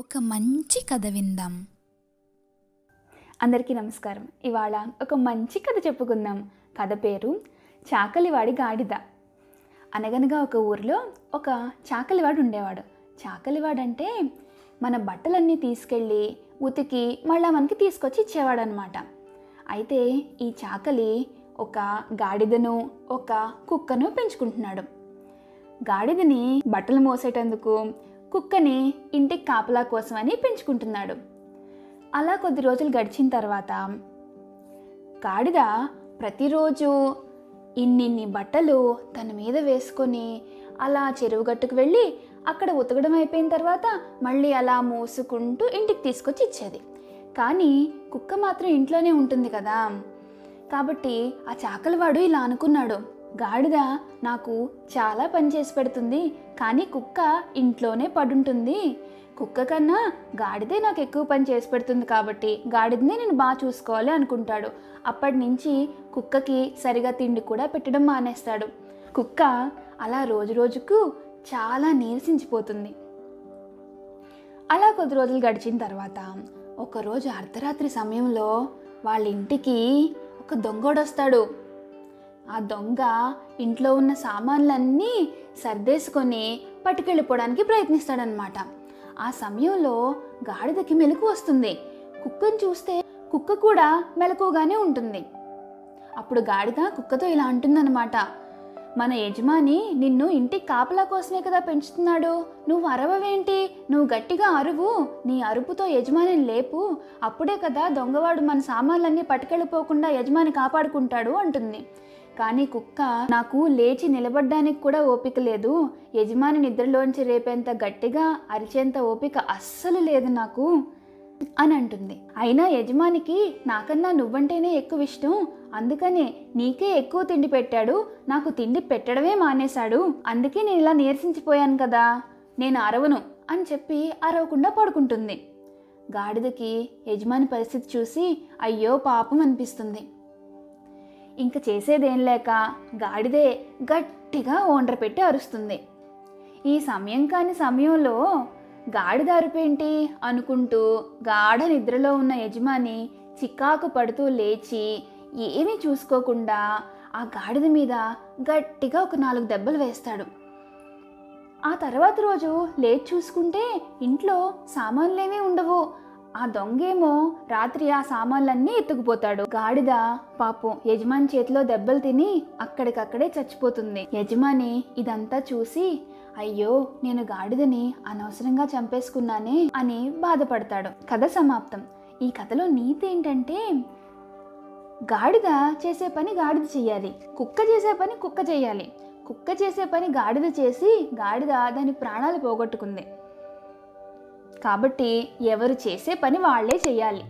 ఒక మంచి కథ విందాం. అందరికీ నమస్కారం. ఇవాళ ఒక మంచి కథ చెప్పుకుందాం. కథ పేరు చాకలివాడి గాడిద. అనగనగా ఒక ఊరిలో ఒక చాకలివాడు ఉండేవాడు. చాకలివాడు అంటే మన బట్టలన్నీ తీసుకెళ్ళి ఉతికి మళ్ళా మనకి తీసుకొచ్చి ఇచ్చేవాడు అనమాట అయితే ఈ చాకలి ఒక గాడిదను ఒక కుక్కను పెంచుకుంటున్నాడు. గాడిదని బట్టలు మోసేటందుకు కుక్కని ఇంటికి కాపలా కోసమని పెంచుకుంటున్నాడు. అలా కొద్ది రోజులు గడిచిన తర్వాత గాడిద ప్రతిరోజు ఇన్నిన్ని బట్టలు తన మీద వేసుకొని అలా చెరువు గట్టుకు వెళ్ళి అక్కడ ఉతకడం అయిపోయిన తర్వాత మళ్ళీ అలా మోసుకుంటూ ఇంటికి తీసుకొచ్చి ఇచ్చేది. కానీ కుక్క మాత్రం ఇంట్లోనే ఉంటుంది కదా. కాబట్టి ఆ చాకలివాడు ఇలా అనుకున్నాడు. గాడిద నాకు చాలా పని చేసి పెడుతుంది కానీ కుక్క ఇంట్లోనే పడుంటుంది. కుక్క కన్నా గాడిదే నాకు ఎక్కువ పని చేసి పెడుతుంది కాబట్టి గాడిదనే నేను బాగా చూసుకోవాలి అనుకుంటాడు. అప్పటి నుంచి కుక్కకి సరిగా తిండి కూడా పెట్టడం మానేస్తాడు. కుక్క అలా రోజు రోజుకు చాలా నీరసించిపోతుంది. అలా కొద్ది రోజులు గడిచిన తర్వాత ఒకరోజు అర్ధరాత్రి సమయంలో వాళ్ళ ఇంటికి ఒక దొంగోడొస్తాడు ఆ దొంగ ఇంట్లో ఉన్న సామాన్లన్నీ సర్దేసుకొని పట్టుకెళ్ళిపోవడానికి ప్రయత్నిస్తాడనమాట ఆ సమయంలో గాడిదకి మెలకు వస్తుంది. కుక్కను చూస్తే కుక్క కూడా మెలకుగానే ఉంటుంది. అప్పుడు గాడిద కుక్కతో ఇలా అంటుందన్నమాట. మన యజమాని నిన్ను ఇంటికి కాపలా కోసమే కదా పెంచుతున్నాడు? నువ్వు అరవవేంటి? నువ్వు గట్టిగా అరువు. నీ అరుపుతో యజమానిని లేపు. అప్పుడే కదా దొంగవాడు మన సామాన్లన్నీ పట్టుకెళ్ళిపోకుండా యజమాని కాపాడుకుంటాడు అంటుంది. కానీ కుక్క నాకు లేచి నిలబడ్డానికి కూడా ఓపిక లేదు. యజమాని నిద్రలోంచి రేపేంత గట్టిగా అరిచేంత ఓపిక అస్సలు లేదు నాకు అని అంటుంది. అయినా యజమానికి నాకన్నా నువ్వంటేనే ఎక్కువ ఇష్టం. అందుకనే నీకే ఎక్కువ తిండి పెట్టాడు. నాకు తిండి పెట్టడమే మానేశాడు. అందుకే నేను ఇలా నీరసించిపోయాను కదా. నేను అరవను అని చెప్పి అరవకుండా పడుకుంటుంది. గాడిదకి యజమాని పరిస్థితి చూసి అయ్యో పాపం అనిపిస్తుంది. ఇంక చేసేదేం లేక గాడిదే గట్టిగా ఓండ్ర పెట్టి అరుస్తుంది. ఈ సమయం కాని సమయంలో గాడిద అరుపేంటి అనుకుంటూ గాఢ నిద్రలో ఉన్న యజమాని చికాకు పడుతూ లేచి ఏమీ చూసుకోకుండా ఆ గాడిద మీద గట్టిగా ఒక నాలుగు దెబ్బలు వేస్తాడు. ఆ తర్వాత రోజు లేచి చూసుకుంటే ఇంట్లో సామాన్లేమీ ఉండవు. ఆ దొంగేమో రాత్రి ఆ సామాన్లన్నీ ఎత్తుకుపోతాడు. గాడిద పాపం యజమాని చేతిలో దెబ్బలు తిని అక్కడికక్కడే చచ్చిపోతుంది. యజమాని ఇదంతా చూసి అయ్యో నేను గాడిదని అనవసరంగా చంపేసుకున్నానే అని బాధపడతాడు. కథ సమాప్తం. ఈ కథలో నీతి ఏంటంటే గాడిద చేసే పని గాడిద చేయాలి. కుక్క చేసే పని కుక్క చేయాలి. కుక్క చేసే పని గాడిద చేసి గాడిద దాని ప్రాణాలు పోగొట్టుకుంది. కాబట్టి ఎవరు చేసే పని వాళ్ళే చేయాలి.